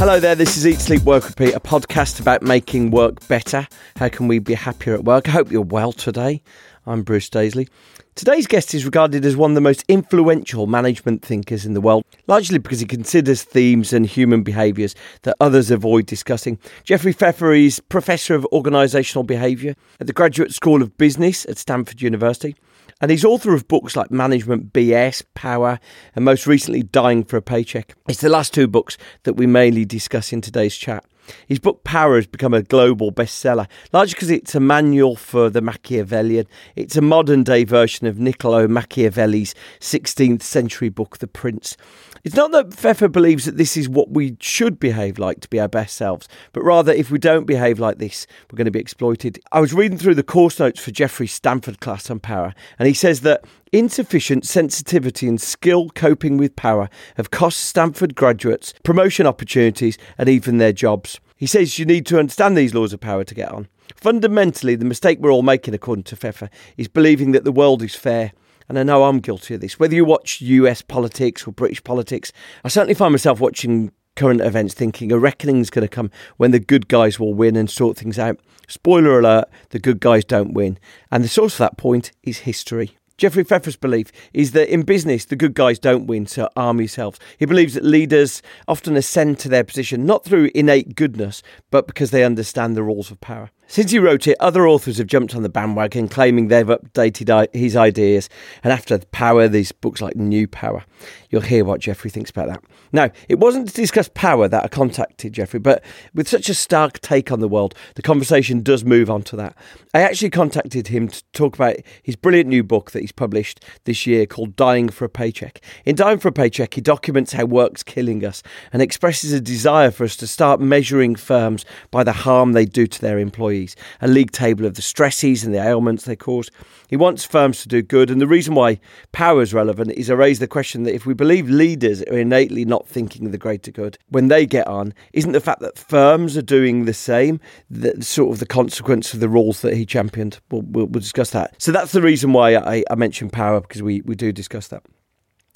Hello there, this is Eat Sleep Work Repeat, a podcast about making work better. How can we be happier at work? I hope you're well today. I'm Bruce Daisley. Today's guest is regarded as one of the most influential management thinkers in the world, largely because he considers themes and human behaviours that others avoid discussing. Jeffrey Pfeffer is Professor of Organisational Behaviour at the Graduate School of Business at Stanford University. And he's author of books like Management BS, Power, and most recently Dying for a Paycheck. It's the last two books that we mainly discuss in today's chat. His book Power has become a global bestseller, largely because it's a manual for the Machiavellian. It's a modern day version of Niccolo Machiavelli's 16th century book, The Prince. It's not that Pfeffer believes that this is what we should behave like to be our best selves, but rather if we don't behave like this, we're going to be exploited. I was reading through the course notes for Jeffrey's Stanford class on power, and he says that insufficient sensitivity and skill coping with power have cost Stanford graduates promotion opportunities and even their jobs. He says you need to understand these laws of power to get on. Fundamentally, the mistake we're all making, according to Pfeffer, is believing that the world is fair. And I know I'm guilty of this. Whether you watch US politics or British politics, I certainly find myself watching current events thinking a reckoning's going to come when the good guys will win and sort things out. Spoiler alert, the good guys don't win. And the source of that point is history. Jeffrey Pfeffer's belief is that in business, the good guys don't win, so arm yourselves. He believes that leaders often ascend to their position not through innate goodness, but because they understand the rules of power. Since he wrote it, other authors have jumped on the bandwagon, claiming they've updated his ideas. And after Power, these books like New Power, you'll hear what Jeffrey thinks about that. Now, it wasn't to discuss power that I contacted Jeffrey, but with such a stark take on the world, the conversation does move on to that. I actually contacted him to talk about his brilliant new book that he's published this year called Dying for a Paycheck. In Dying for a Paycheck, he documents how work's killing us and expresses a desire for us to start measuring firms by the harm they do to their employees, a league table of the stresses and the ailments they cause. He wants firms to do good, and the reason why power is relevant is I raise the question that if we believe leaders are innately not thinking of the greater good when they get on, isn't the fact that firms are doing the same the sort of the consequence of the rules that he championed? We'll, we'll, we'll discuss that. So that's the reason why I, I mentioned power because we, we do discuss that.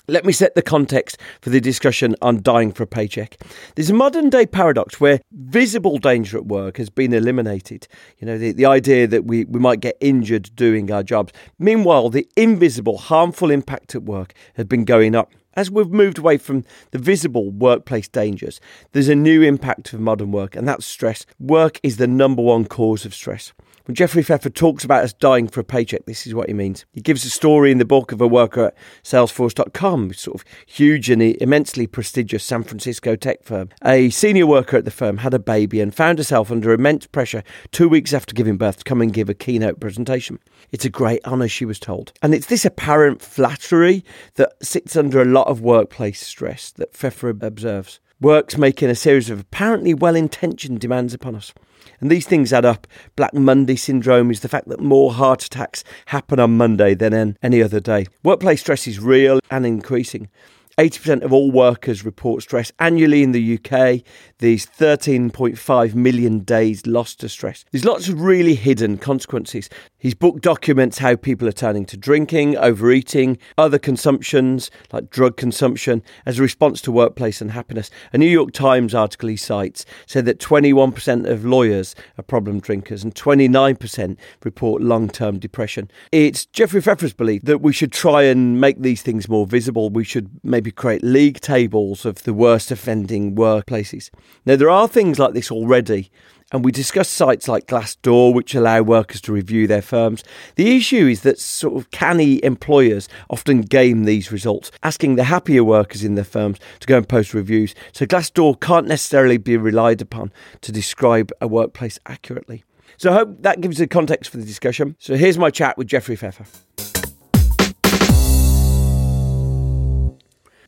Let me set the context for the discussion on dying for a paycheck. There's a modern day paradox where visible danger at work has been eliminated. You know, the, the idea that we, we might get injured doing our jobs. Meanwhile, the invisible harmful impact at work has been going up. As we've moved away from the visible workplace dangers, there's a new impact of modern work, and that's stress. Work is the number one cause of stress. When Jeffrey Pfeffer talks about us dying for a paycheck, this is what he means. He gives a story in the book of a worker at Salesforce.com, sort of huge and immensely prestigious San Francisco tech firm. A senior worker at the firm had a baby and found herself under immense pressure two weeks after giving birth to come and give a keynote presentation. It's a great honour, she was told. And it's this apparent flattery that sits under a lot of workplace stress that Pfeffer observes. Work's making a series of apparently well intentioned demands upon us. And these things add up. Black Monday syndrome is the fact that more heart attacks happen on Monday than any other day. Workplace stress is real and increasing. 80% of all workers report stress annually in the UK. These 13.5 million days lost to stress. There's lots of really hidden consequences. His book documents how people are turning to drinking, overeating, other consumptions like drug consumption as a response to workplace unhappiness. A New York Times article he cites said that 21% of lawyers are problem drinkers and 29% report long term depression. It's Jeffrey Pfeffer's belief that we should try and make these things more visible. We should maybe create league tables of the worst offending workplaces. Now, there are things like this already, and we discussed sites like Glassdoor, which allow workers to review their firms. The issue is that sort of canny employers often game these results, asking the happier workers in their firms to go and post reviews. So Glassdoor can't necessarily be relied upon to describe a workplace accurately. So I hope that gives the context for the discussion. So here's my chat with Jeffrey Pfeffer.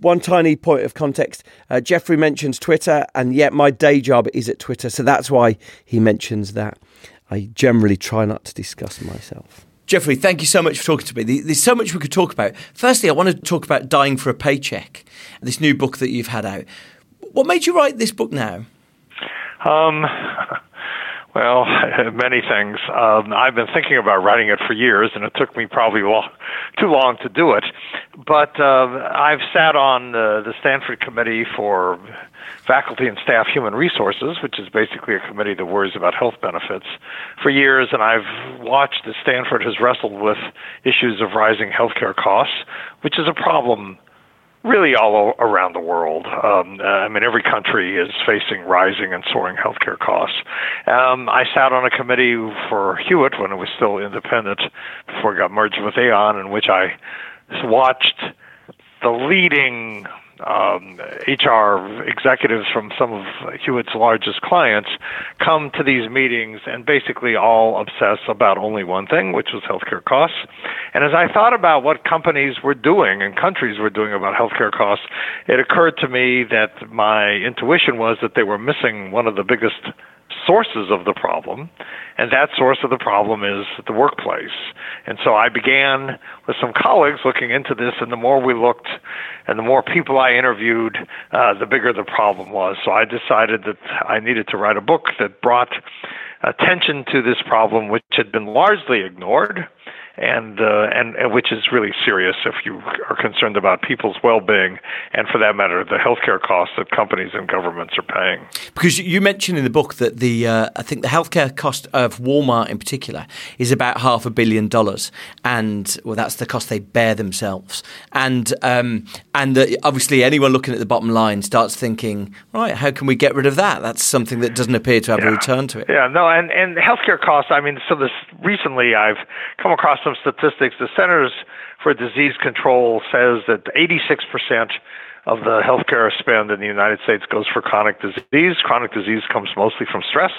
One tiny point of context uh, Jeffrey mentions Twitter, and yet my day job is at Twitter, so that's why he mentions that. I generally try not to discuss myself. Jeffrey, thank you so much for talking to me. There's so much we could talk about. Firstly, I want to talk about Dying for a Paycheck, this new book that you've had out. What made you write this book now? Um, well, many things. Um, I've been thinking about writing it for years, and it took me probably long, too long to do it. But uh, I've sat on uh, the Stanford Committee for Faculty and Staff Human Resources, which is basically a committee that worries about health benefits, for years, and I've watched that Stanford has wrestled with issues of rising healthcare costs, which is a problem really all around the world. Um, uh, I mean, every country is facing rising and soaring healthcare costs. Um, I sat on a committee for Hewitt when it was still independent before it got merged with Aon, in which I watched the leading um, HR executives from some of Hewitt's largest clients come to these meetings and basically all obsess about only one thing, which was healthcare costs. And as I thought about what companies were doing and countries were doing about healthcare costs, it occurred to me that my intuition was that they were missing one of the biggest sources of the problem, and that source of the problem is the workplace. And so I began with some colleagues looking into this, and the more we looked and the more people I interviewed, uh, the bigger the problem was. So I decided that I needed to write a book that brought attention to this problem, which had been largely ignored and, uh, and and which is really serious if you are concerned about people's well-being and, for that matter, the healthcare costs that companies and governments are paying. Because you mentioned in the book that the uh, I think the healthcare cost of Walmart in particular is about half a billion dollars, and well, that's the cost they bear themselves, and um, and uh, obviously anyone looking at the bottom line starts thinking, right, how can we get rid of that? That's something that doesn't appear to have yeah. a return to it. Yeah, no, and and healthcare costs. I mean, so this recently I've come across some statistics. The Centers for Disease Control says that 86% of the healthcare spend in the United States goes for chronic disease. Chronic disease comes mostly from stress.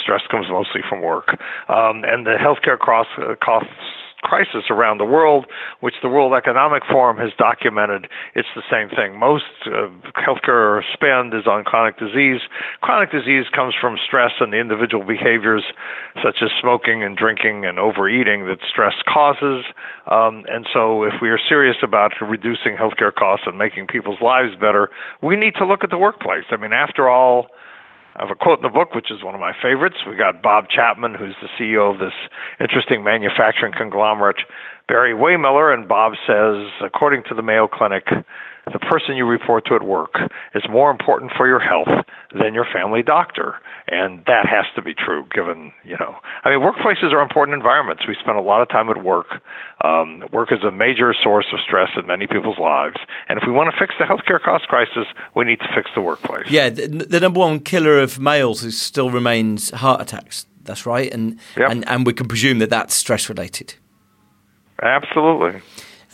Stress comes mostly from work. Um, and the healthcare costs, uh, costs crisis around the world, which the World Economic Forum has documented. It's the same thing. Most uh, healthcare spend is on chronic disease. Chronic disease comes from stress and the individual behaviors, such as smoking and drinking and overeating, that stress causes. Um, and so, if we are serious about reducing healthcare costs and making people's lives better, we need to look at the workplace. I mean, after all, I have a quote in the book, which is one of my favorites. We got Bob Chapman, who's the CEO of this interesting manufacturing conglomerate, Barry-Wehmiller, and Bob says, according to the Mayo Clinic, the person you report to at work is more important for your health than your family doctor. And that has to be true given, you know, I mean, workplaces are important environments. We spend a lot of time at work. Um, work is a major source of stress in many people's lives. And if we want to fix the healthcare cost crisis, we need to fix the workplace. Yeah, the, the number one killer of males is still remains heart attacks. That's right. And, yep. and, and we can presume that that's stress related. Absolutely.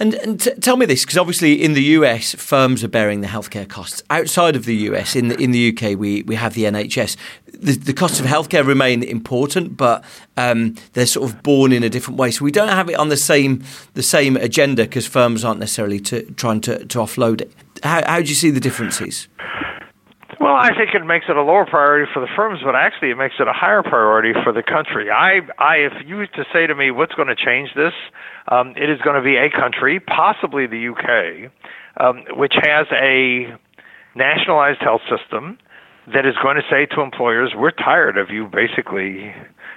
And, and t- tell me this, because obviously in the US, firms are bearing the healthcare costs. Outside of the US, in the, in the UK, we, we have the NHS. The, the costs of healthcare remain important, but um, they're sort of borne in a different way. So we don't have it on the same the same agenda because firms aren't necessarily to, trying to, to offload it. How, how do you see the differences? Well, I think it makes it a lower priority for the firms, but actually it makes it a higher priority for the country. I, I, if you were to say to me, what's going to change this? Um, it is going to be a country, possibly the UK, um, which has a nationalized health system that is going to say to employers, we're tired of you basically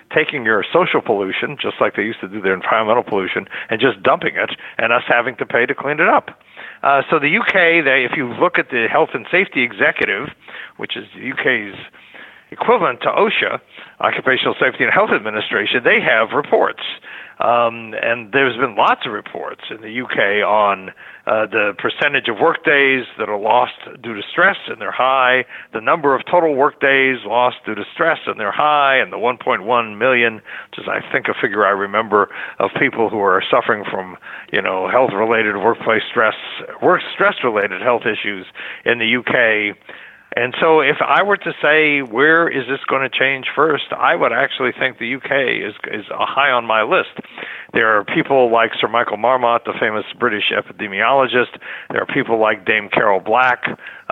taking your social pollution, just like they used to do their environmental pollution, and just dumping it, and us having to pay to clean it up. Uh, so the UK, they, if you look at the Health and Safety Executive, which is the UK's equivalent to OSHA, Occupational Safety and Health Administration, they have reports. Um, and there's been lots of reports in the UK on uh, the percentage of workdays that are lost due to stress, and they're high. The number of total workdays lost due to stress, and they're high. And the 1.1 million, which is I think a figure I remember, of people who are suffering from you know health-related workplace stress, work stress-related health issues in the UK and so, if I were to say where is this going to change first, I would actually think the UK is is high on my list. There are people like Sir Michael Marmot, the famous British epidemiologist. There are people like Dame Carol Black,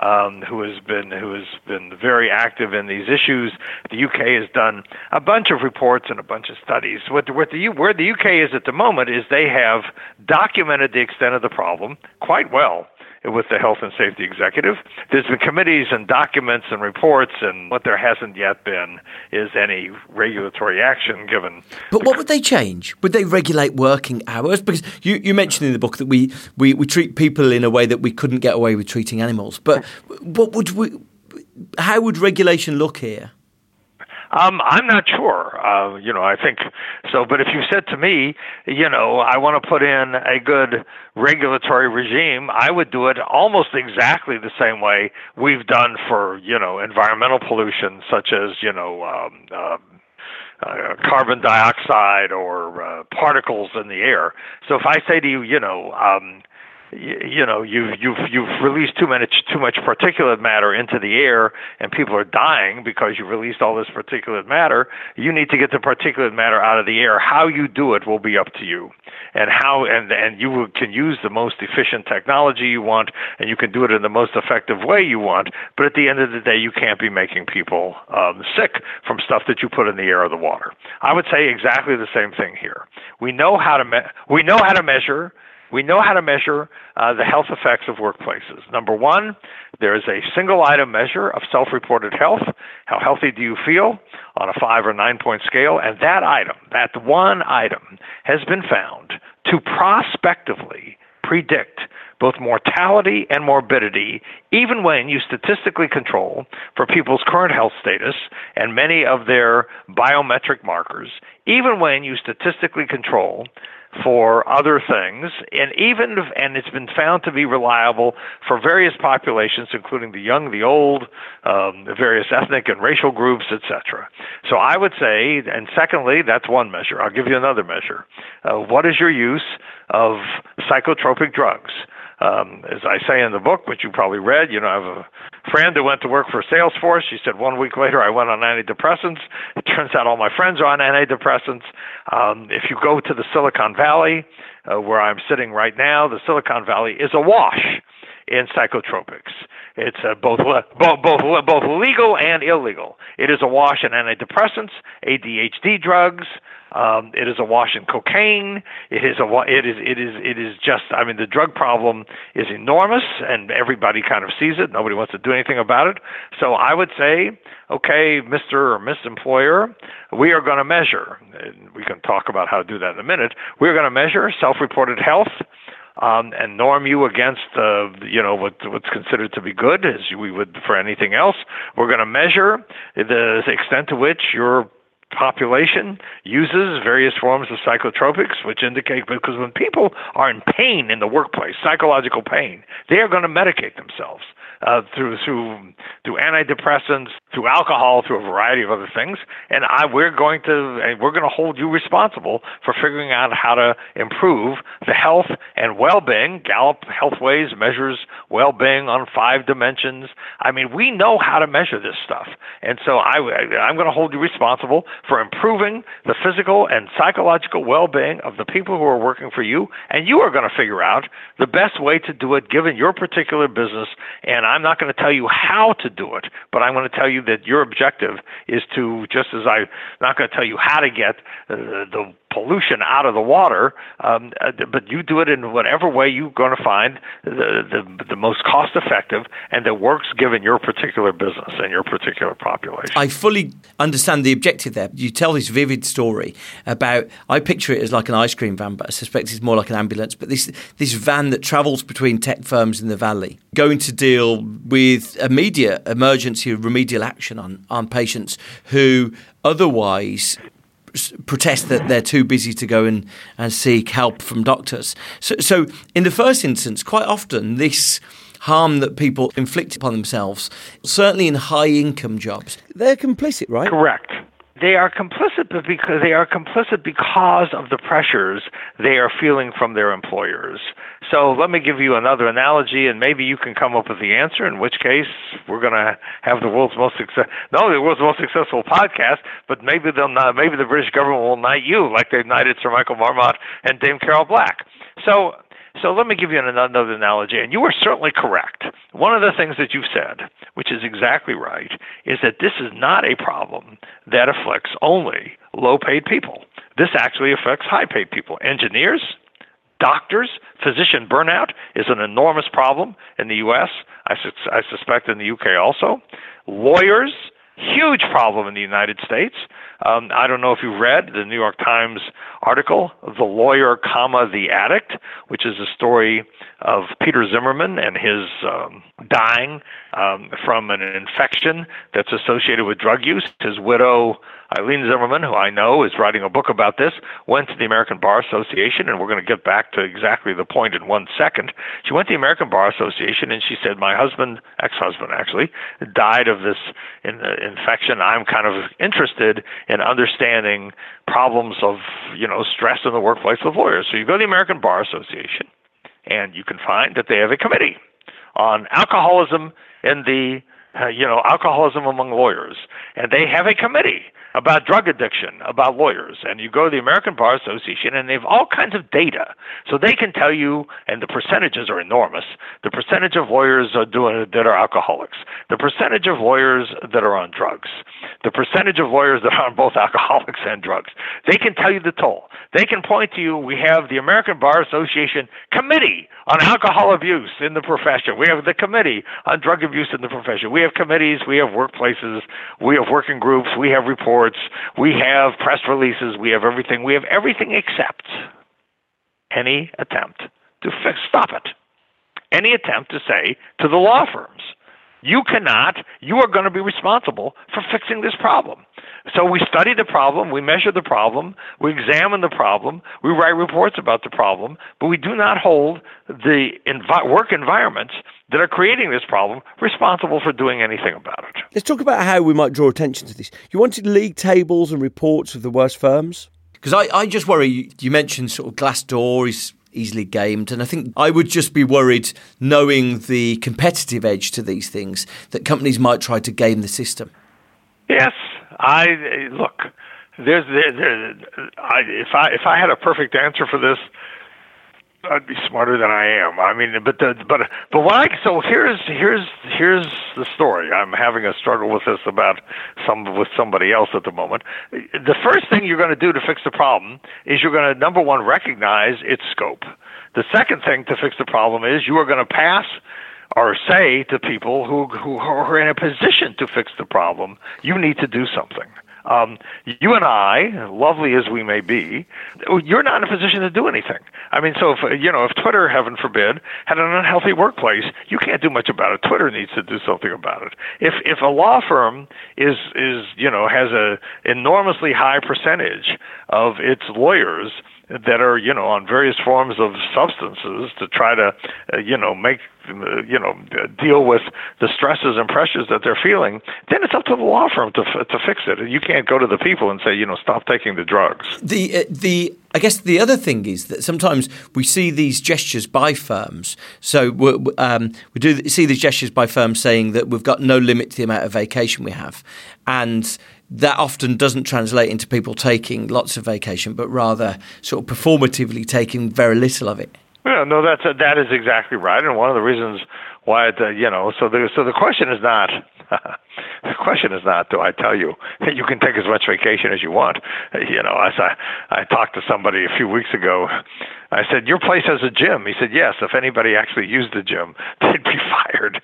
um, who has been who has been very active in these issues. The UK has done a bunch of reports and a bunch of studies. What, what the where the UK is at the moment is they have documented the extent of the problem quite well with the health and safety executive. There's been committees and documents and reports, and what there hasn't yet been is any regulatory action given. But what would they change? Would they regulate working hours? Because you, you mentioned in the book that we, we, we treat people in a way that we couldn't get away with treating animals. But what would we? How would regulation look here? Um, I'm not sure. Uh, you know, I think so. But if you said to me, you know, I want to put in a good regulatory regime, I would do it almost exactly the same way we've done for, you know, environmental pollution, such as, you know, um, uh, uh, carbon dioxide or uh, particles in the air. So if I say to you, you know, um, you, know you've you've you've released too much too much particulate matter into the air and people are dying because you've released all this particulate matter. You need to get the particulate matter out of the air. How you do it will be up to you. And how and and you can use the most efficient technology you want and you can do it in the most effective way you want. But at the end of the day you can't be making people um, sick from stuff that you put in the air or the water. I would say exactly the same thing here. We know how to me- we know how to measure we know how to measure uh, the health effects of workplaces. Number one, there is a single item measure of self reported health. How healthy do you feel on a five or nine point scale? And that item, that one item, has been found to prospectively predict both mortality and morbidity, even when you statistically control for people's current health status and many of their biometric markers, even when you statistically control for other things, and even and it's been found to be reliable for various populations, including the young, the old, um, the various ethnic and racial groups, etc. So I would say, and secondly, that's one measure. I'll give you another measure. Uh, what is your use of psychotropic drugs? Um, as I say in the book, which you probably read, you know, I have a friend who went to work for Salesforce. She said one week later I went on antidepressants. It turns out all my friends are on antidepressants. Um, if you go to the Silicon Valley, uh, where I'm sitting right now, the Silicon Valley is awash in psychotropics. It's uh, both, le- both both both legal and illegal. It is awash in antidepressants, ADHD drugs, um, it is awash in cocaine. It is a it is it is it is just. I mean, the drug problem is enormous, and everybody kind of sees it. Nobody wants to do anything about it. So I would say, okay, Mister or Miss Employer, we are going to measure. And we can talk about how to do that in a minute. We're going to measure self-reported health. Um, and norm you against uh, you know what, what's considered to be good as we would for anything else. We're going to measure the extent to which your population uses various forms of psychotropics, which indicate because when people are in pain in the workplace, psychological pain, they are going to medicate themselves uh, through through through antidepressants, through alcohol, through a variety of other things. And I, we're going to we're going to hold you responsible for figuring out how to improve the health and well-being. Gallup Healthways measures well-being on five dimensions. I mean, we know how to measure this stuff, and so I, I'm going to hold you responsible for improving the physical and psychological well-being of the people who are working for you, and you are going to figure out the best way to do it given your particular business. And I'm not going to tell you how to do it, but I'm going to tell you that your objective is to, just as I'm not going to tell you how to get uh, the pollution out of the water, um, uh, but you do it in whatever way you're going to find the, the, the most cost effective and that works given your particular business and your particular population. I fully understand the objective there. You tell this vivid story about, I picture it as like an ice cream van, but I suspect it's more like an ambulance. But this, this van that travels between tech firms in the valley, going to deal with immediate emergency remedial action on, on patients who otherwise protest that they're too busy to go and, and seek help from doctors. So, so, in the first instance, quite often this harm that people inflict upon themselves, certainly in high income jobs, they're complicit, right? Correct. They are complicit because they are complicit because of the pressures they are feeling from their employers. So let me give you another analogy, and maybe you can come up with the answer. In which case, we're going to have the world's most success, no, the world's most successful podcast. But maybe they'll not, maybe the British government will knight you, like they've knighted Sir Michael Marmot and Dame Carol Black. So so let me give you another analogy, and you are certainly correct. One of the things that you've said, which is exactly right, is that this is not a problem that afflicts only low paid people. This actually affects high paid people. Engineers, doctors, physician burnout is an enormous problem in the US. I, su- I suspect in the UK also. Lawyers, huge problem in the United States. Um, I don't know if you've read the New York Times article, "The Lawyer, comma the Addict," which is a story of Peter Zimmerman and his um, dying um, from an infection that's associated with drug use. His widow Eileen Zimmerman, who I know is writing a book about this, went to the American Bar Association, and we're going to get back to exactly the point in one second. She went to the American Bar Association and she said, My husband, ex husband actually, died of this in, uh, infection. I'm kind of interested in understanding problems of, you know, stress in the workplace of lawyers. So you go to the American Bar Association, and you can find that they have a committee on alcoholism in the uh, you know, alcoholism among lawyers. And they have a committee about drug addiction, about lawyers. And you go to the American Bar Association, and they have all kinds of data. So they can tell you, and the percentages are enormous, the percentage of lawyers are doing, that are alcoholics, the percentage of lawyers that are on drugs, the percentage of lawyers that are on both alcoholics and drugs. They can tell you the toll. They can point to you, we have the American Bar Association Committee on Alcohol Abuse in the profession. We have the Committee on Drug Abuse in the profession. We have committees, we have workplaces, we have working groups, we have reports reports, we have press releases, we have everything. We have everything except any attempt to fix, stop it. Any attempt to say to the law firms, you cannot, you are going to be responsible for fixing this problem. So we study the problem, we measure the problem, we examine the problem, we write reports about the problem, but we do not hold the envi- work environments that are creating this problem responsible for doing anything about it. Let's talk about how we might draw attention to this. You wanted league tables and reports of the worst firms? Because I, I just worry, you mentioned sort of Glassdoor is easily gamed. And I think I would just be worried, knowing the competitive edge to these things, that companies might try to game the system. Yes, I look. There's, there, there, I, if I if I had a perfect answer for this, I'd be smarter than I am. I mean, but the, but but what I so here's here's here's the story. I'm having a struggle with this about some with somebody else at the moment. The first thing you're going to do to fix the problem is you're going to number one recognize its scope. The second thing to fix the problem is you are going to pass or say to people who who are in a position to fix the problem, you need to do something. Um, you and I, lovely as we may be, you're not in a position to do anything. I mean, so if you know, if Twitter, heaven forbid, had an unhealthy workplace, you can't do much about it. Twitter needs to do something about it. If if a law firm is is you know has a enormously high percentage of its lawyers that are you know on various forms of substances to try to uh, you know make you know deal with the stresses and pressures that they're feeling then it's up to the law firm to to fix it you can't go to the people and say you know stop taking the drugs the uh, the I guess the other thing is that sometimes we see these gestures by firms. So um, we do see these gestures by firms saying that we've got no limit to the amount of vacation we have, and that often doesn't translate into people taking lots of vacation, but rather sort of performatively taking very little of it. Yeah, no, that's that is exactly right, and one of the reasons why the you know so the so the question is not the question is not do I tell you you can take as much vacation as you want. You know as I I talked to somebody a few weeks ago I said your place has a gym. He said yes if anybody actually used the gym they'd be fired.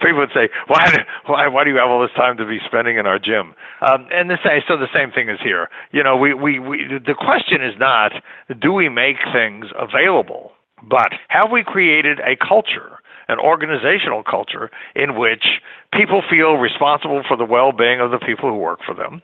People would say why why why do you have all this time to be spending in our gym? Um and the same so the same thing is here. You know we we we the question is not do we make things available? But have we created a culture an organizational culture in which people feel responsible for the well-being of the people who work for them.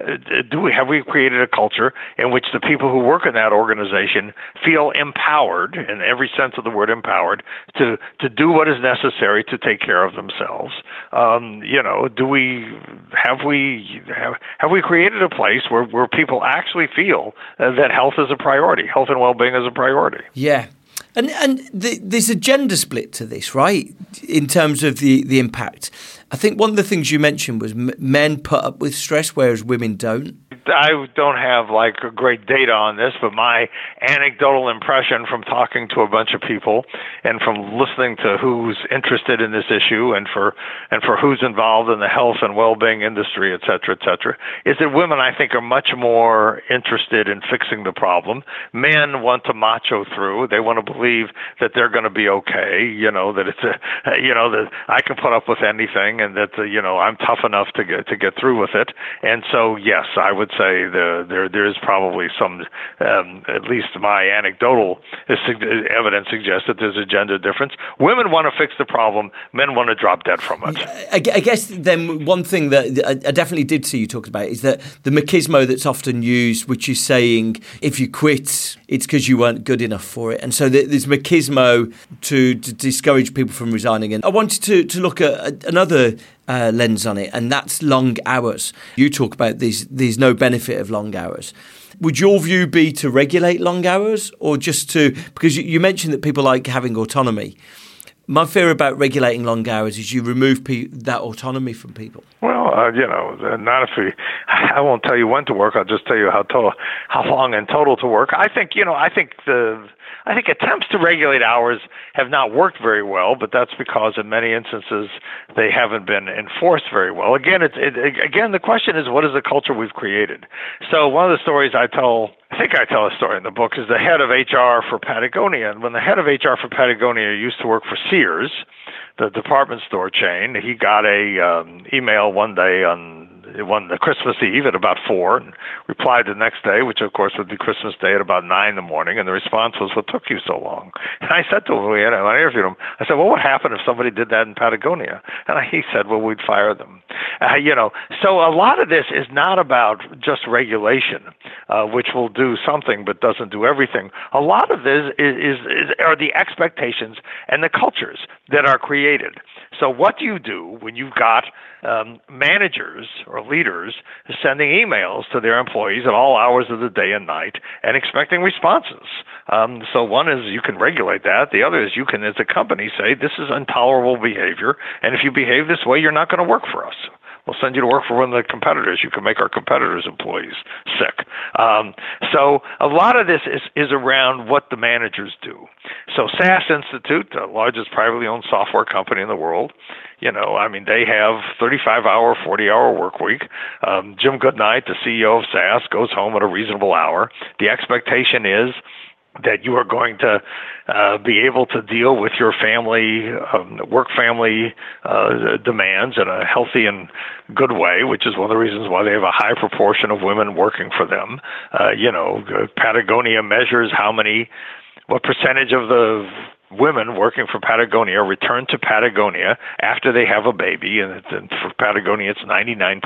Uh, do we have we created a culture in which the people who work in that organization feel empowered in every sense of the word empowered to to do what is necessary to take care of themselves? Um, you know do we have we have, have we created a place where where people actually feel uh, that health is a priority health and well-being is a priority? Yeah and and the, there's a gender split to this, right? In terms of the the impact. I think one of the things you mentioned was men put up with stress, whereas women don't. I don't have like great data on this, but my anecdotal impression from talking to a bunch of people and from listening to who's interested in this issue and for and for who's involved in the health and well-being industry, et cetera, et cetera, is that women I think are much more interested in fixing the problem. Men want to macho through; they want to believe that they're going to be okay. You know that it's a you know that I can put up with anything and that you know I'm tough enough to get to get through with it. And so yes, I would say the, there there is probably some, um, at least my anecdotal evidence suggests that there's a gender difference. Women want to fix the problem, men want to drop dead from it. I, guess then one thing that I definitely did see you talk about is that the machismo that's often used, which is saying if you quit, it's because you weren't good enough for it, and so there's machismo to, to discourage people from resigning. And I wanted to to look at another uh, lens on it, and that's long hours. You talk about these there's no benefit of long hours. Would your view be to regulate long hours, or just to because you, you mentioned that people like having autonomy? My fear about regulating long hours is you remove pe- that autonomy from people. Well, uh, you know, not if we. I won't tell you when to work. I'll just tell you how total, how long in total to work. I think you know. I think the I think attempts to regulate hours have not worked very well, but that's because in many instances they haven't been enforced very well. Again, it's it, again the question is what is the culture we've created. So one of the stories I tell, I think I tell a story in the book, is the head of HR for Patagonia, and when the head of HR for Patagonia used to work for Sears, the department store chain, he got a um, email one day on one the Christmas Eve at about four, and replied the next day, which of course would be Christmas Day at about nine in the morning. And the response was, "What took you so long?" And I said to him, we had, I interviewed him. I said, "Well, what would happen if somebody did that in Patagonia?" And he said, "Well, we'd fire them." Uh, you know, so a lot of this is not about just regulation, uh, which will do something but doesn't do everything. A lot of this is, is, is are the expectations and the cultures that are created. So, what do you do when you've got um, managers or leaders sending emails to their employees at all hours of the day and night and expecting responses? Um, so, one is you can regulate that. The other is you can, as a company, say this is intolerable behavior, and if you behave this way, you're not going to work for us. We'll send you to work for one of the competitors. You can make our competitors' employees sick. Um, so a lot of this is, is around what the managers do. So SAS Institute, the largest privately owned software company in the world, you know, I mean, they have 35 hour, 40 hour work week. Um, Jim Goodnight, the CEO of SAS, goes home at a reasonable hour. The expectation is that you are going to uh, be able to deal with your family, um, work family uh, demands in a healthy and good way, which is one of the reasons why they have a high proportion of women working for them. Uh, you know, Patagonia measures how many, what percentage of the women working for Patagonia return to Patagonia after they have a baby, and and for Patagonia it's 99%.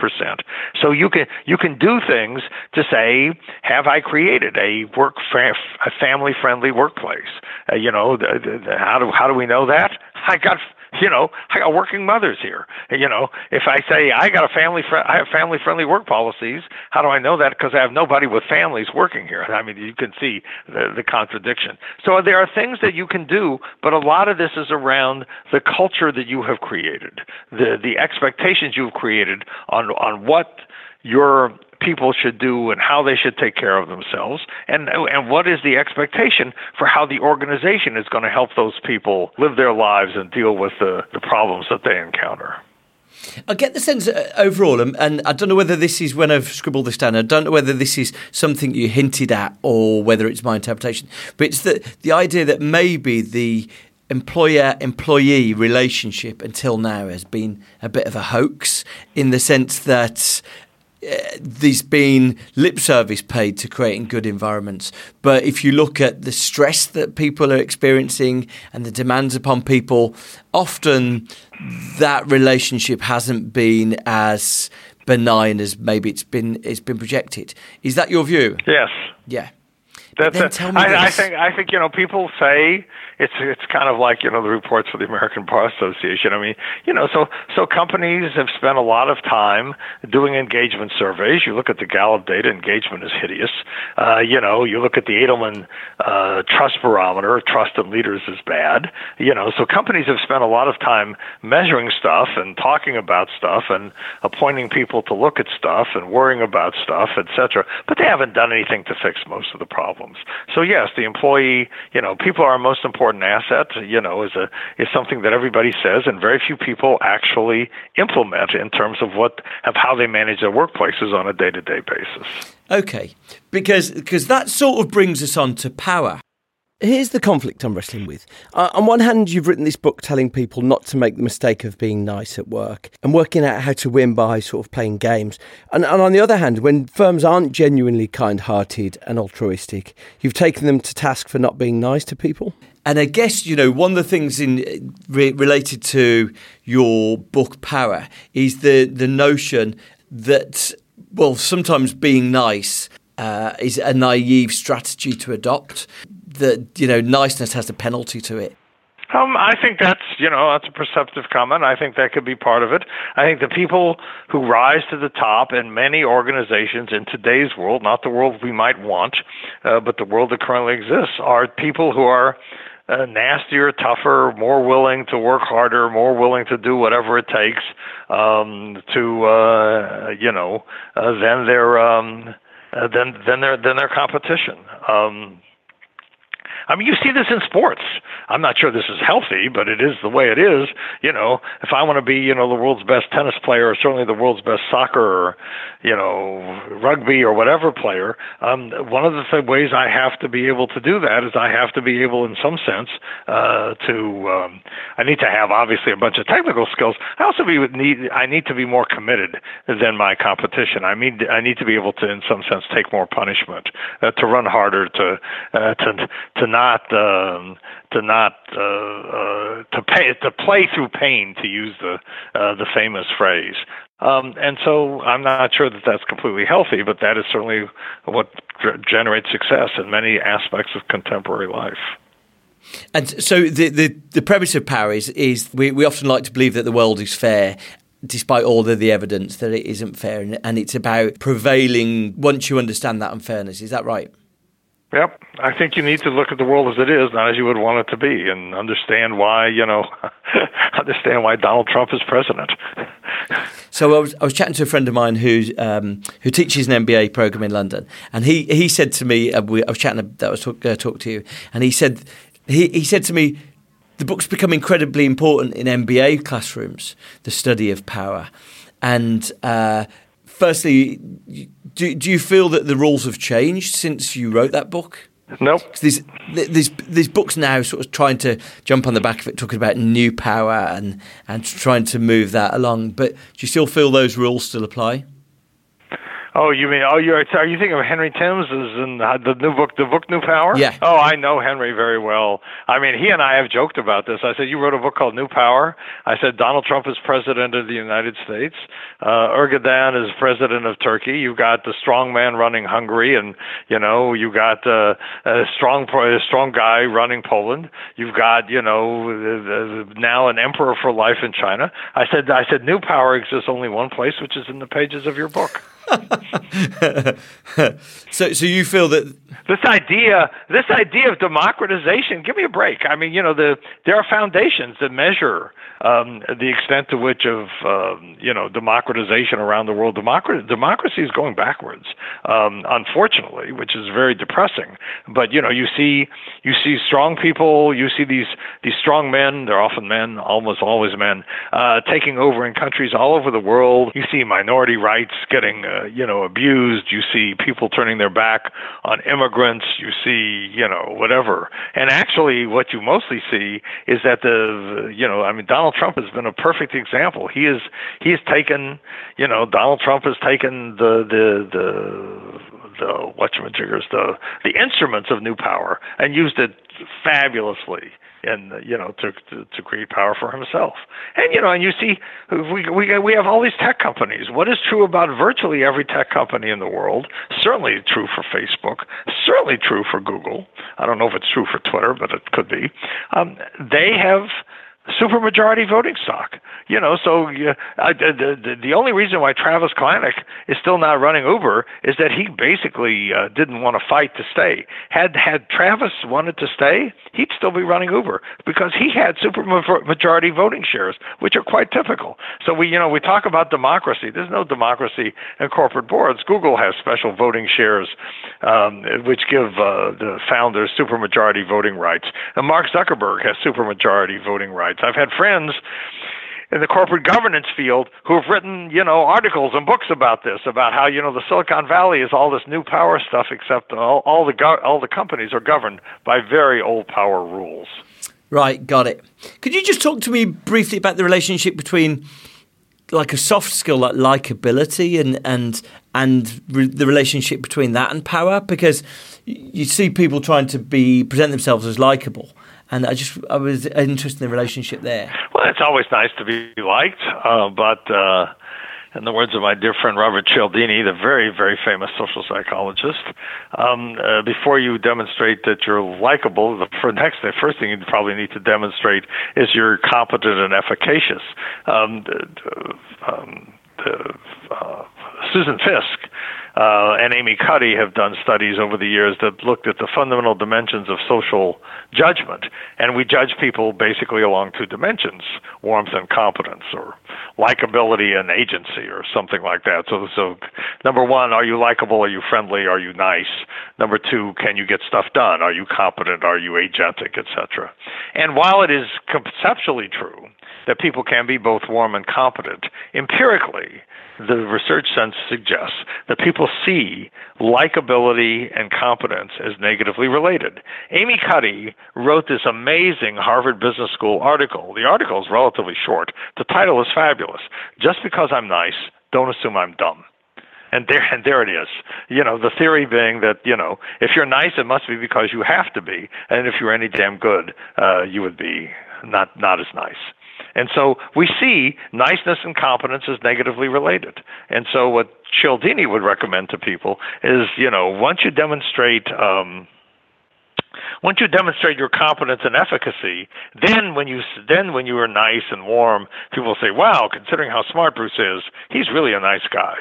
So you can you can do things to say, have I created a work fa- a family friendly workplace? Uh, you know, the, the, how do how do we know that? I got you know, I got working mothers here. You know, if I say I got a family, fr- I have family friendly work policies. How do I know that? Because I have nobody with families working here. I mean, you can see the, the contradiction. So there are things that you can do, but a lot of this is around the culture that you have created, the the expectations you've created on on what your people should do and how they should take care of themselves, and and what is the expectation for how the organization is going to help those people live their lives and deal with the, the problems that they encounter. I get the sense uh, overall, and, and, I don't know whether this is when I've scribbled this down. I don't know whether this is something you hinted at or whether it's my interpretation. But it's the the idea that maybe the employer employee relationship until now has been a bit of a hoax in the sense that there's been lip service paid to creating good environments. But if you look at the stress that people are experiencing and the demands upon people, often that relationship hasn't been as benign as maybe it's been it's been projected. Is that your view? Yes. Yeah. That's it. I, I think I think you know people say it's it's kind of like you know the reports for the American Bar Association. I mean, you know, so so companies have spent a lot of time doing engagement surveys. You look at the Gallup data, engagement is hideous. Uh, you know, you look at the Edelman uh, Trust Barometer, trust in leaders is bad. You know, so companies have spent a lot of time measuring stuff and talking about stuff and appointing people to look at stuff and worrying about stuff, etc. But they haven't done anything to fix most of the problems. So yes, the employee, you know, people are most important important asset, you know, is a is something that everybody says, and very few people actually implement in terms of what of how they manage their workplaces on a day to day basis. Okay, because because that sort of brings us on to power. Here's the conflict I'm wrestling with. Uh, on one hand, you've written this book telling people not to make the mistake of being nice at work and working out how to win by sort of playing games. And, and on the other hand, when firms aren't genuinely kind hearted and altruistic, you've taken them to task for not being nice to people. And I guess you know one of the things in re- related to your book Power is the the notion that well sometimes being nice uh, is a naive strategy to adopt that you know niceness has a penalty to it? Um, I think that's you know that's a perceptive comment. I think that could be part of it. I think the people who rise to the top in many organizations in today's world, not the world we might want, uh, but the world that currently exists, are people who are uh, nastier, tougher, more willing to work harder, more willing to do whatever it takes um, to uh, you know uh, than their um, uh, than than their than their competition. Um, I mean, you see this in sports. I'm not sure this is healthy, but it is the way it is. You know, if I want to be, you know, the world's best tennis player, or certainly the world's best soccer, or you know, rugby or whatever player, um, one of the th- ways I have to be able to do that is I have to be able, in some sense, uh, to. Um, I need to have obviously a bunch of technical skills. I also be need. I need to be more committed than my competition. I mean, I need to be able to, in some sense, take more punishment, uh, to run harder, to uh, to to not um, to not uh, uh, to pay to play through pain, to use the uh, the famous phrase. Um, and so I'm not sure that that's completely healthy, but that is certainly what generates success in many aspects of contemporary life. And so the, the, the premise of power is, is we, we often like to believe that the world is fair despite all of the evidence that it isn't fair and, and it's about prevailing once you understand that unfairness. Is that right? Yep. I think you need to look at the world as it is, not as you would want it to be, and understand why, you know, understand why Donald Trump is president. so I was, I was chatting to a friend of mine who, um, who teaches an MBA program in London, and he, he said to me, uh, we, I was chatting, that was talk, uh, talk to you, and he said, he, he said to me, the book's become incredibly important in MBA classrooms, the study of power. And uh, firstly, do, do you feel that the rules have changed since you wrote that book? Nope. There's, there's, there's books now sort of trying to jump on the back of it, talking about new power and, and trying to move that along. But do you still feel those rules still apply? Oh, you mean oh you're are you thinking of Henry Timms is in the new book the book New Power? Yeah. Oh, I know Henry very well. I mean, he and I have joked about this. I said you wrote a book called New Power. I said Donald Trump is president of the United States. Uh Erdogan is president of Turkey. You got the strong man running Hungary and you know, you got uh, a strong a strong guy running Poland. You've got, you know, now an emperor for life in China. I said I said New Power exists only one place, which is in the pages of your book. so, so you feel that this idea, this idea of democratization, give me a break. I mean, you know, the there are foundations that measure um, the extent to which of um, you know democratization around the world. Democracy, democracy is going backwards, um, unfortunately, which is very depressing. But you know, you see you see strong people, you see these these strong men. They're often men, almost always men, uh, taking over in countries all over the world. You see minority rights getting uh, Uh, you know abused. You see people turning their back on immigrants. You see you know whatever. And actually, what you mostly see is that the you know I mean Donald Trump has been a perfect example. He is he has taken you know Donald Trump has taken the the the the whatchamajiggers the the instruments of new power and used it fabulously and you know to, to to create power for himself. And you know, and you see, we we we have all these tech companies. What is true about virtually every tech company in the world? Certainly true for Facebook. Certainly true for Google. I don't know if it's true for Twitter, but it could be. Um, they have supermajority voting stock. You know, so uh, the, the the only reason why Travis Kalanick is still not running Uber is that he basically uh, didn't want to fight to stay. Had had Travis wanted to stay, he'd still be running Uber because he had supermajority voting shares, which are quite typical. So we, you know, we talk about democracy. There's no democracy in corporate boards. Google has special voting shares, um, which give uh, the founders supermajority voting rights, and Mark Zuckerberg has supermajority voting rights rights. I've had friends in the corporate governance field who have written, you know, articles and books about this, about how you know the Silicon Valley is all this new power stuff, except all, all the go- all the companies are governed by very old power rules. Right, got it. Could you just talk to me briefly about the relationship between like a soft skill like likability and and and re- the relationship between that and power because you see people trying to be present themselves as likable and I just I was interested in the relationship there. Well, it's always nice to be liked, uh, but uh, in the words of my dear friend Robert Cialdini, the very very famous social psychologist, um, uh, before you demonstrate that you're likable, the for next the first thing you probably need to demonstrate is you're competent and efficacious. Um, um, uh, Susan Fiske uh, and Amy Cuddy have done studies over the years that looked at the fundamental dimensions of social judgment, and we judge people basically along two dimensions: warmth and competence, or likability and agency, or something like that. So, so number one, are you likable? Are you friendly? Are you nice? Number two, can you get stuff done? Are you competent? Are you agentic, etc. And while it is conceptually true that people can be both warm and competent, empirically the research sense suggests that people see likability and competence as negatively related. Amy Cuddy wrote this amazing Harvard Business School article. The article is relatively short. The title is fabulous. Just because I'm nice, don't assume I'm dumb. And there, and there it is. You know, the theory being that you know, if you're nice, it must be because you have to be, and if you're any damn good, uh, you would be not not as nice. And so we see niceness and competence as negatively related. And so what Cialdini would recommend to people is, you know, once you demonstrate um, once you demonstrate your competence and efficacy, then when you then when you are nice and warm, people say, "Wow, considering how smart Bruce is, he's really a nice guy."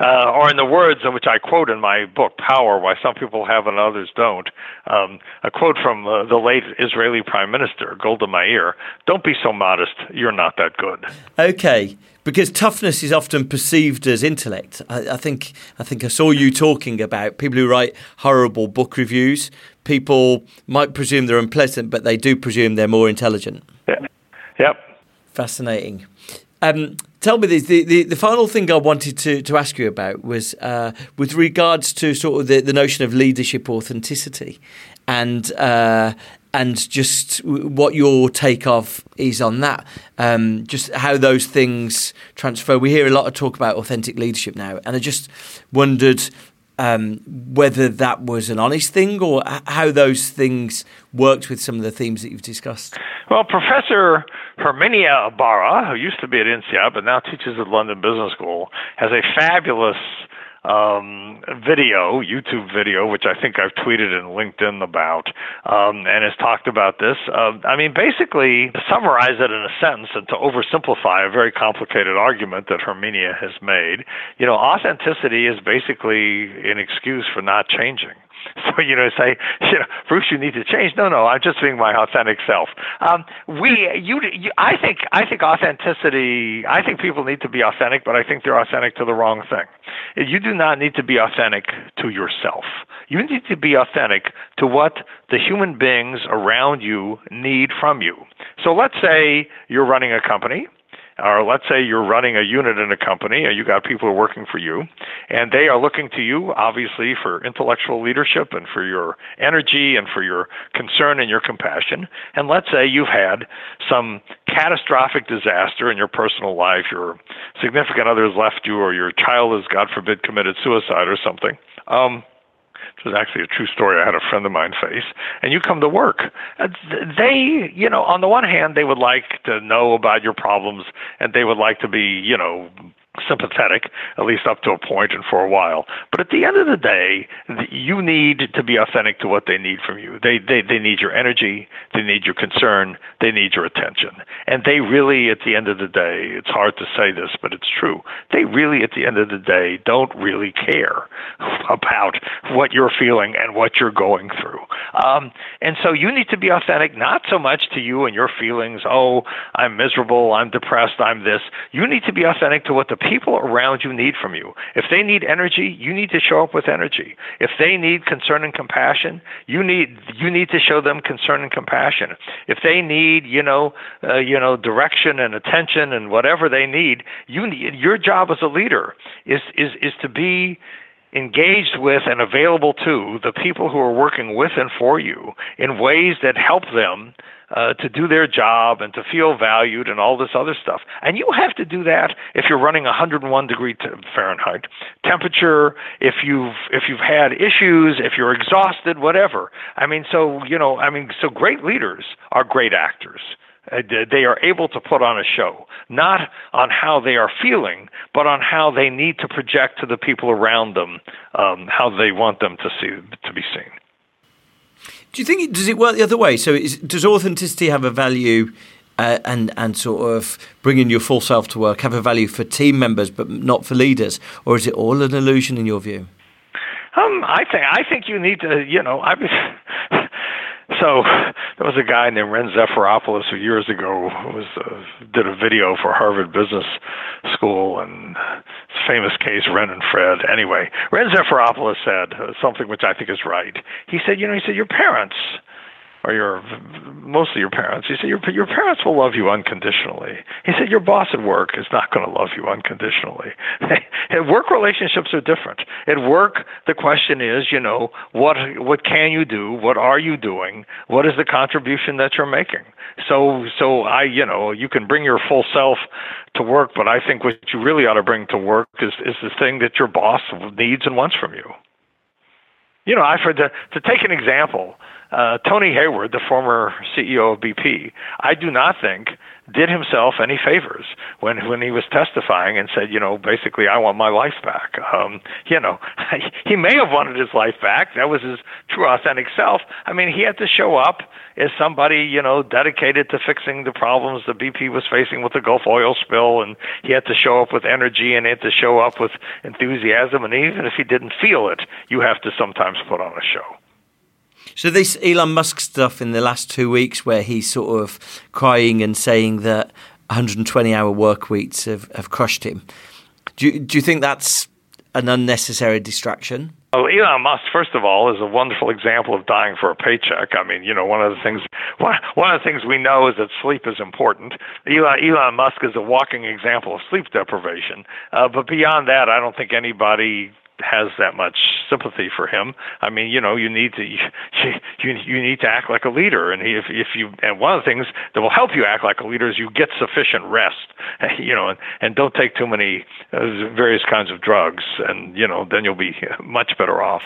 Uh, or in the words in which I quote in my book, Power: Why Some People Have and Others Don't, um, a quote from uh, the late Israeli Prime Minister Golda Meir: "Don't be so modest. You're not that good." Okay because toughness is often perceived as intellect. I, I, think I think I saw you talking about people who write horrible book reviews. People might presume they're unpleasant, but they do presume they're more intelligent. Yeah. Yep. Fascinating. Um, tell me this. The, the, the, final thing I wanted to, to ask you about was uh, with regards to sort of the, the notion of leadership authenticity and uh, and just what your take of is on that. Um, just how those things transfer. We hear a lot of talk about authentic leadership now, and I just wondered um, whether that was an honest thing or how those things worked with some of the themes that you've discussed. Well, Professor Herminia Ibarra, who used to be at INSEAD but now teaches at London Business School, has a fabulous um, video, YouTube video, which I think I've tweeted and LinkedIn about, um, and has talked about this. Uh, I mean, basically, to summarize it in a sentence and to oversimplify a very complicated argument that Herminia has made, you know, authenticity is basically an excuse for not changing. So you know, say, you know, Bruce, you need to change. No, no, I'm just being my authentic self. Um, we, you, you, I think, I think authenticity. I think people need to be authentic, but I think they're authentic to the wrong thing. You do not need to be authentic to yourself. You need to be authentic to what the human beings around you need from you. So let's say you're running a company or let's say you're running a unit in a company and you got people working for you and they are looking to you obviously for intellectual leadership and for your energy and for your concern and your compassion. And let's say you've had some catastrophic disaster in your personal life your significant other has left you or your child has god forbid committed suicide or something. Um which is actually a true story. I had a friend of mine face, and you come to work. Uh, they, you know, on the one hand, they would like to know about your problems. And they would like to be, you know, sympathetic, at least up to a point and for a while. But at the end of the day, you need to be authentic to what they need from you. They, they, they need your energy, they need your concern, they need your attention. And they really, at the end of the day, it's hard to say this, but it's true. They really, at the end of the day, don't really care about what you're feeling and what you're going through. Um, and so you need to be authentic, not so much to you and your feelings, oh, I'm miserable, I'm depressed, I'm this. You need to be authentic to what the people around you need from you. If they need energy, you need to show up with energy. If they need concern and compassion, you need you need to show them concern and compassion. If they need, you know, uh, you know, direction and attention and whatever they need, you need, your job as a leader is is is to be engaged with and available to the people who are working with and for you in ways that help them uh, to do their job and to feel valued and all this other stuff. And you have to do that if you're running 101 degree t- Fahrenheit temperature, if you've if you've had issues, if you're exhausted, whatever. I mean, so you know, I mean, so great leaders are great actors. Uh, they are able to put on a show, not on how they are feeling, but on how they need to project to the people around them um, how they want them to see to be seen. Do you think it, does it work the other way? So is, does authenticity have a value? Uh, and and sort of bringing your full self to work have a value for team members, but not for leaders, or is it all an illusion in your view? Um, I think I think you need to, you know, I so there was a guy named Renn Zaphiropoulos who years ago was uh, did a video for Harvard Business School and famous case Ren and Fred. Anyway, Renn Zaphiropoulos said uh, something which I think is right. He said, you know, he said your parents or your mostly your parents. He said your your parents will love you unconditionally. He said your boss at work is not going to love you unconditionally. work relationships are different. At work, the question is, you know, what what can you do? What are you doing? What is the contribution that you're making? So so I you know you can bring your full self to work, but I think what you really ought to bring to work is is the thing that your boss needs and wants from you. You know, I've heard to, to take an example uh, Tony Hayward, the former CEO of BP, I do not think did himself any favors when when he was testifying and said, you know, basically, I want my life back. Um, you know, he may have wanted his life back. That was his true, authentic self. I mean, he had to show up as somebody, you know, dedicated to fixing the problems the BP was facing with the Gulf oil spill, and he had to show up with energy and he had to show up with enthusiasm. And even if he didn't feel it, you have to sometimes put on a show. So this Elon Musk stuff in the last two weeks, where he's sort of crying and saying that 120 hour work weeks have, have crushed him. Do you, do you think that's an unnecessary distraction? Well, Elon Musk, first of all, is a wonderful example of dying for a paycheck. I mean, you know, one of the things one, one of the things we know is that sleep is important. Elon, Elon Musk is a walking example of sleep deprivation. Uh, but beyond that, I don't think anybody has that much sympathy for him. I mean, you know, you need to you you, you need to act like a leader, and if if you and one of the things that will help you act like a leader is you get sufficient rest, you know, and and don't take too many uh, various kinds of drugs, and you know, then you'll be much better off.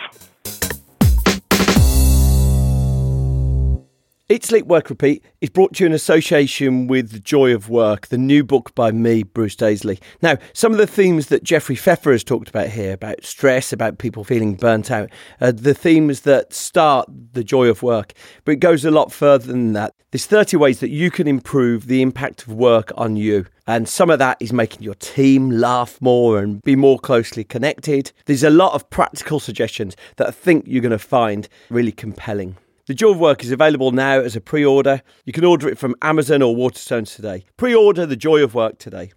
Eat, Sleep, Work, Repeat is brought to you in association with The Joy of Work, the new book by me, Bruce Daisley. Now, some of the themes that Jeffrey Pfeffer has talked about here, about stress, about people feeling burnt out, are the themes that start The Joy of Work. But it goes a lot further than that. There's 30 ways that you can improve the impact of work on you. And some of that is making your team laugh more and be more closely connected. There's a lot of practical suggestions that I think you're going to find really compelling. The Joy of Work is available now as a pre order. You can order it from Amazon or Waterstones today. Pre order The Joy of Work today.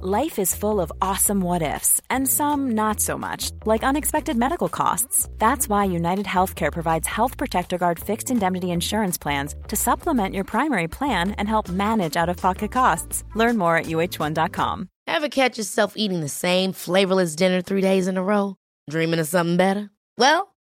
Life is full of awesome what ifs, and some not so much, like unexpected medical costs. That's why United Healthcare provides Health Protector Guard fixed indemnity insurance plans to supplement your primary plan and help manage out of pocket costs. Learn more at uhone.com. Ever catch yourself eating the same flavorless dinner three days in a row? Dreaming of something better? Well,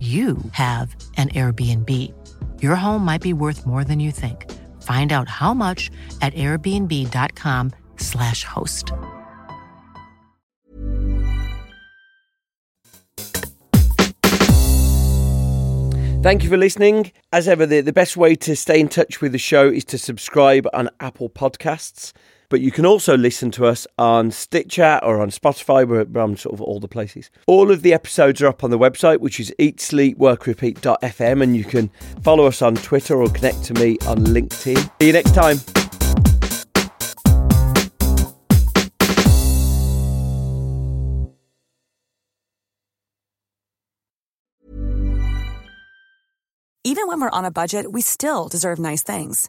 you have an Airbnb. Your home might be worth more than you think. Find out how much at airbnb.com/slash host. Thank you for listening. As ever, the, the best way to stay in touch with the show is to subscribe on Apple Podcasts. But you can also listen to us on Stitcher or on Spotify. We're, on sort of all the places. All of the episodes are up on the website, which is eatsleepworkrepeat.fm, and you can follow us on Twitter or connect to me on LinkedIn. See you next time. Even when we're on a budget, we still deserve nice things.